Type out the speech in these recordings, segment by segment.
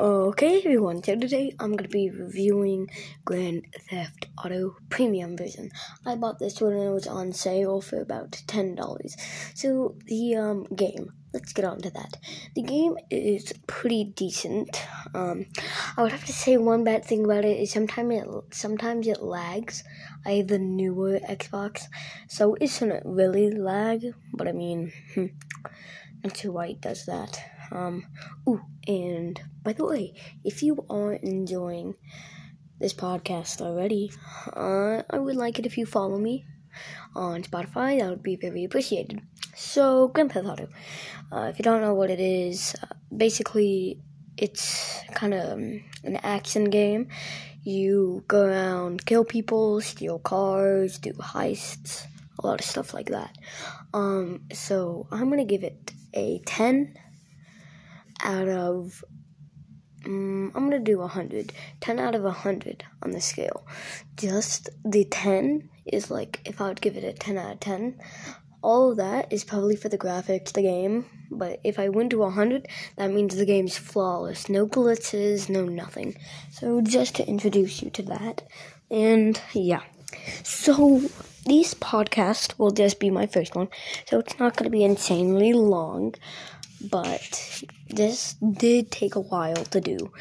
Okay, everyone. So today I'm gonna be reviewing Grand Theft Auto Premium version. I bought this when it was on sale for about ten dollars. So the um game. Let's get on to that. The game is pretty decent. Um, I would have to say one bad thing about it is sometimes it sometimes it lags. I have the newer Xbox, so it shouldn't really lag. But I mean, hmm, not sure why it does that. Um, ooh, and by the way, if you are enjoying this podcast already, uh, I would like it if you follow me on Spotify. That would be very appreciated. So, Grand Theft Auto. Uh, if you don't know what it is, uh, basically it's kind of um, an action game. You go around, kill people, steal cars, do heists, a lot of stuff like that. Um, so I'm gonna give it a 10 out of um, I'm gonna do 100 10 out of 100 on the scale. Just the 10 is like if I would give it a 10 out of 10 all of that is probably for the graphics the game. But if I went to 100 that means the game's flawless. No glitches no nothing. So just to introduce you to that and yeah. So this podcast will just be my first one. So it's not to be insanely long but this did take a while to do.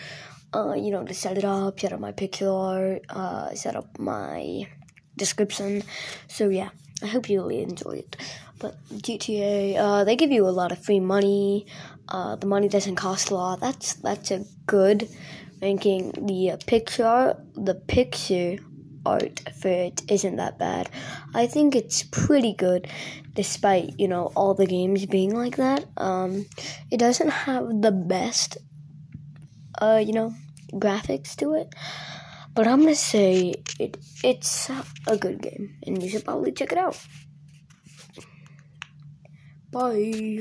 Uh, you know, to set it up, set up my art, uh, set up my description. So yeah, I hope you really enjoy it. But GTA, uh, they give you a lot of free money. Uh, the money doesn't cost a lot. That's that's a good ranking. The picture, the picture art for it isn't that bad. I think it's pretty good despite, you know, all the games being like that. Um, it doesn't have the best, uh, you know, graphics to it. But I'm gonna say it it's a good game, and you should probably check it out. Bye.